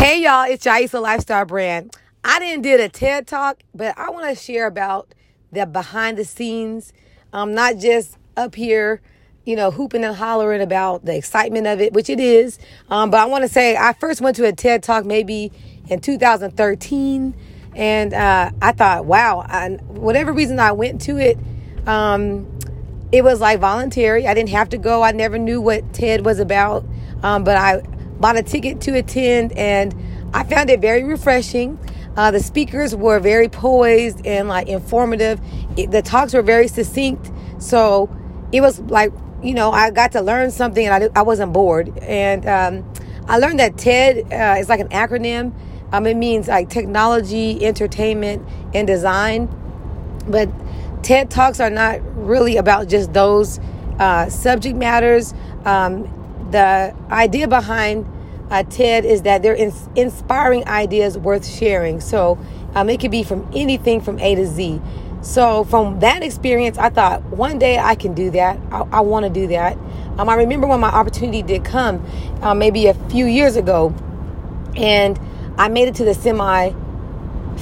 Hey y'all, it's Jaisa Lifestyle Brand. I didn't did a TED talk, but I want to share about the behind the scenes. I'm not just up here, you know, hooping and hollering about the excitement of it, which it is. Um, but I want to say I first went to a TED talk maybe in 2013, and uh, I thought, wow, I, whatever reason I went to it, um, it was like voluntary. I didn't have to go. I never knew what TED was about, um, but I bought a ticket to attend, and I found it very refreshing. Uh, the speakers were very poised and like informative. It, the talks were very succinct, so it was like you know I got to learn something, and I, I wasn't bored. And um, I learned that TED uh, is like an acronym. Um, it means like technology, entertainment, and design. But TED Talks are not really about just those uh, subject matters. Um, the idea behind uh, TED is that they're in- inspiring ideas worth sharing. So um, it could be from anything from A to Z. So from that experience, I thought one day I can do that. I, I want to do that. Um, I remember when my opportunity did come, uh, maybe a few years ago, and I made it to the semi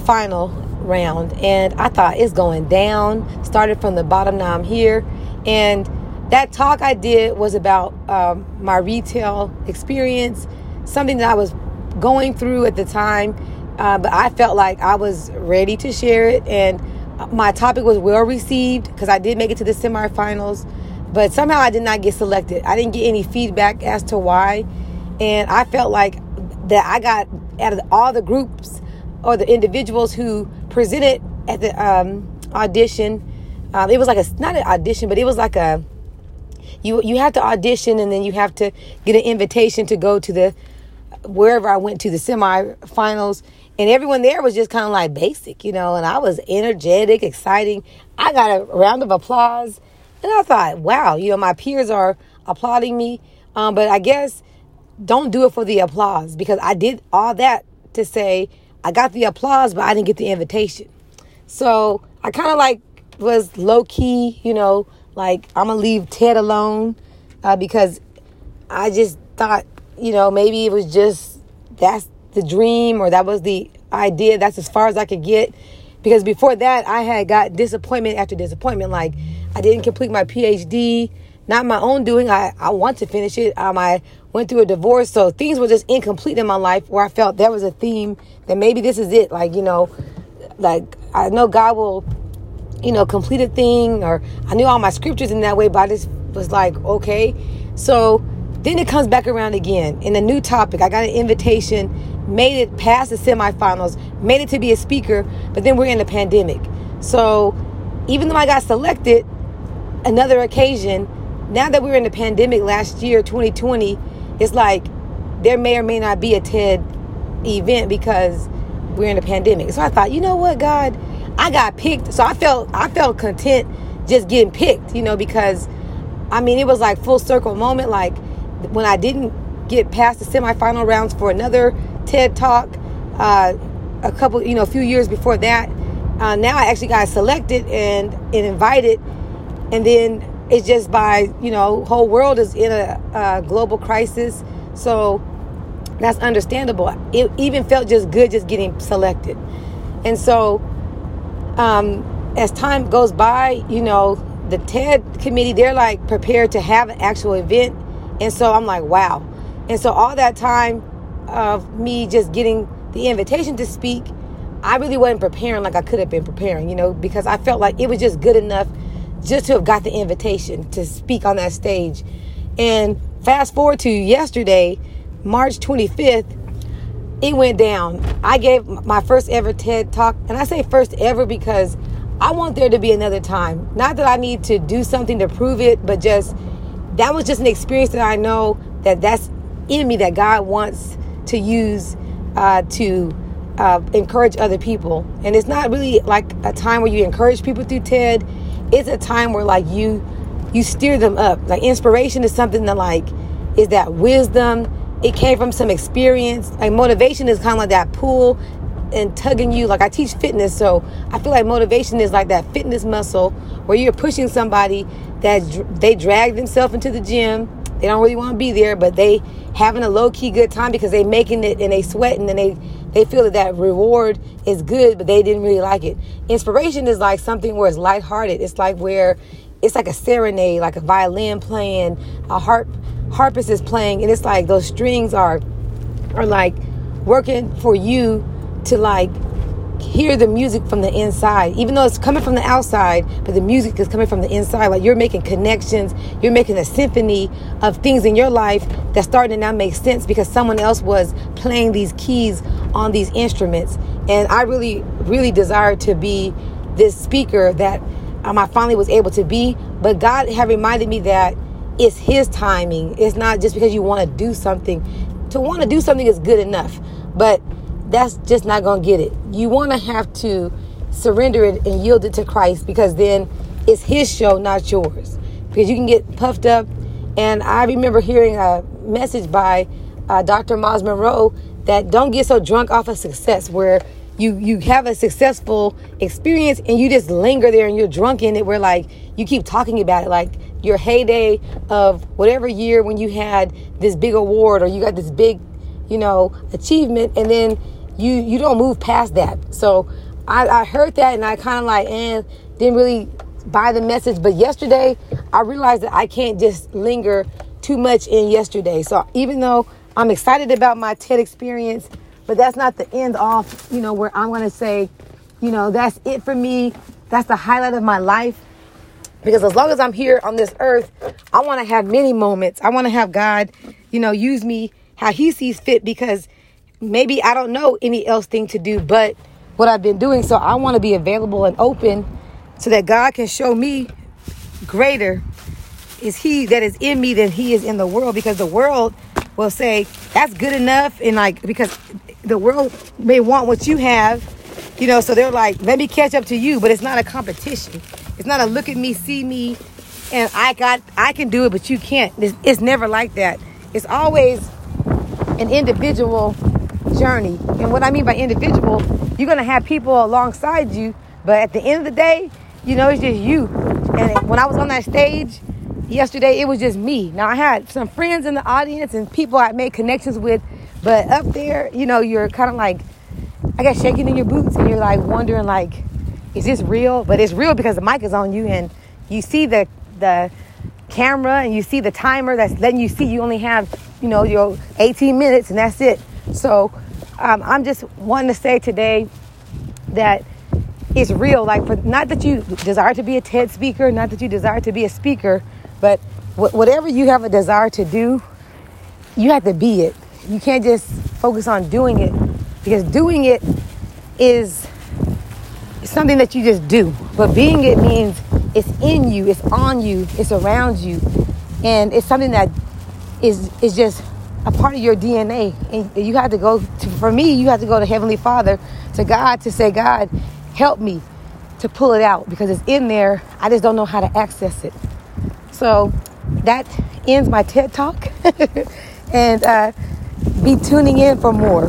final round, and I thought it's going down. Started from the bottom, now I'm here, and that talk I did was about um, my retail experience, something that I was going through at the time, uh, but I felt like I was ready to share it. And my topic was well received because I did make it to the semifinals, but somehow I did not get selected. I didn't get any feedback as to why. And I felt like that I got out of all the groups or the individuals who presented at the um, audition, um, it was like a, not an audition, but it was like a, you you have to audition and then you have to get an invitation to go to the wherever I went to the semifinals and everyone there was just kind of like basic, you know, and I was energetic, exciting. I got a round of applause and I thought, wow, you know, my peers are applauding me. Um, but I guess don't do it for the applause because I did all that to say I got the applause, but I didn't get the invitation. So I kind of like was low key, you know, like, I'm going to leave Ted alone uh, because I just thought, you know, maybe it was just that's the dream or that was the idea. That's as far as I could get. Because before that, I had got disappointment after disappointment. Like, I didn't complete my PhD, not my own doing. I, I want to finish it. Um, I went through a divorce. So things were just incomplete in my life where I felt there was a theme that maybe this is it. Like, you know, like I know God will you know, complete a thing, or I knew all my scriptures in that way, but I just was like, okay. So then it comes back around again in a new topic. I got an invitation, made it past the semifinals, made it to be a speaker, but then we're in a pandemic. So even though I got selected, another occasion, now that we're in the pandemic last year, 2020, it's like there may or may not be a TED event because we're in a pandemic. So I thought, you know what, God, I got picked, so I felt I felt content just getting picked, you know, because I mean it was like full circle moment. Like when I didn't get past the semifinal rounds for another TED Talk, uh, a couple, you know, a few years before that. Uh, now I actually got selected and and invited, and then it's just by you know whole world is in a, a global crisis, so that's understandable. It even felt just good just getting selected, and so um, as time goes by, you know, the TED committee, they're like prepared to have an actual event. And so I'm like, wow. And so all that time of me just getting the invitation to speak, I really wasn't preparing like I could have been preparing, you know, because I felt like it was just good enough just to have got the invitation to speak on that stage. And fast forward to yesterday, March 25th, it went down. I gave my first ever TED talk, and I say first ever because I want there to be another time. Not that I need to do something to prove it, but just that was just an experience that I know that that's in me that God wants to use uh, to uh, encourage other people. And it's not really like a time where you encourage people through TED. It's a time where like you you steer them up. Like inspiration is something that like is that wisdom it came from some experience. Like motivation is kind of like that pull and tugging you. Like I teach fitness, so I feel like motivation is like that fitness muscle where you're pushing somebody that they drag themselves into the gym. They don't really want to be there, but they having a low key good time because they making it and they sweating and they they feel that that reward is good, but they didn't really like it. Inspiration is like something where it's lighthearted. It's like where it's like a serenade, like a violin playing, a harp harpist is playing, and it's like those strings are are like working for you to like hear the music from the inside, even though it's coming from the outside, but the music is coming from the inside. Like you're making connections, you're making a symphony of things in your life that's starting to now make sense because someone else was playing these keys on these instruments. And I really, really desire to be this speaker that um, I finally was able to be. But God had reminded me that it's His timing. It's not just because you want to do something. To want to do something is good enough, but that's just not going to get it. You want to have to surrender it and yield it to Christ because then it's His show, not yours. Because you can get puffed up. And I remember hearing a message by uh, Dr. Myles Munroe that don't get so drunk off of success, where you you have a successful experience and you just linger there and you're drunk in it. Where like you keep talking about it, like your heyday of whatever year when you had this big award or you got this big, you know, achievement, and then you you don't move past that. So I, I heard that and I kind of like and didn't really buy the message. But yesterday I realized that I can't just linger too much in yesterday. So even though I'm excited about my TED experience, but that's not the end off. You know where I'm gonna say, you know, that's it for me. That's the highlight of my life. Because as long as I'm here on this earth, I want to have many moments. I want to have God, you know, use me how He sees fit because maybe I don't know any else thing to do but what I've been doing. So I want to be available and open so that God can show me greater is He that is in me than He is in the world because the world will say that's good enough and like because the world may want what you have you know so they're like let me catch up to you but it's not a competition it's not a look at me see me and i got i can do it but you can't it's, it's never like that it's always an individual journey. And what I mean by individual, you're to have people alongside you, but at the end of the day, you know, it's just you. And when I was on that stage yesterday, it was just me. Now, I had some friends in the audience and people I made connections with, but up there, you know, you're kind of like, I got shaking in your boots and you're like wondering, like, is this real? But it's real because the mic is on you and you see the, the, camera and you see the timer that's letting you see you only have you know your 18 minutes and that's it so um, I'm just wanting to say today that it's real. Like, for, not that you desire to be a TED speaker, not that you desire to be a speaker, but wh- whatever you have a desire to do, you have to be it. You can't just focus on doing it because doing it is something that you just do. But being it means it's in you, it's on you, it's around you, and it's something that is is just a part of your DNA. And you have to go to, for me, you have to go to Heavenly Father, to God, to say, God, help me to pull it out because it's in there. I just don't know how to access it. So that ends my TED Talk. and uh, be tuning in for more.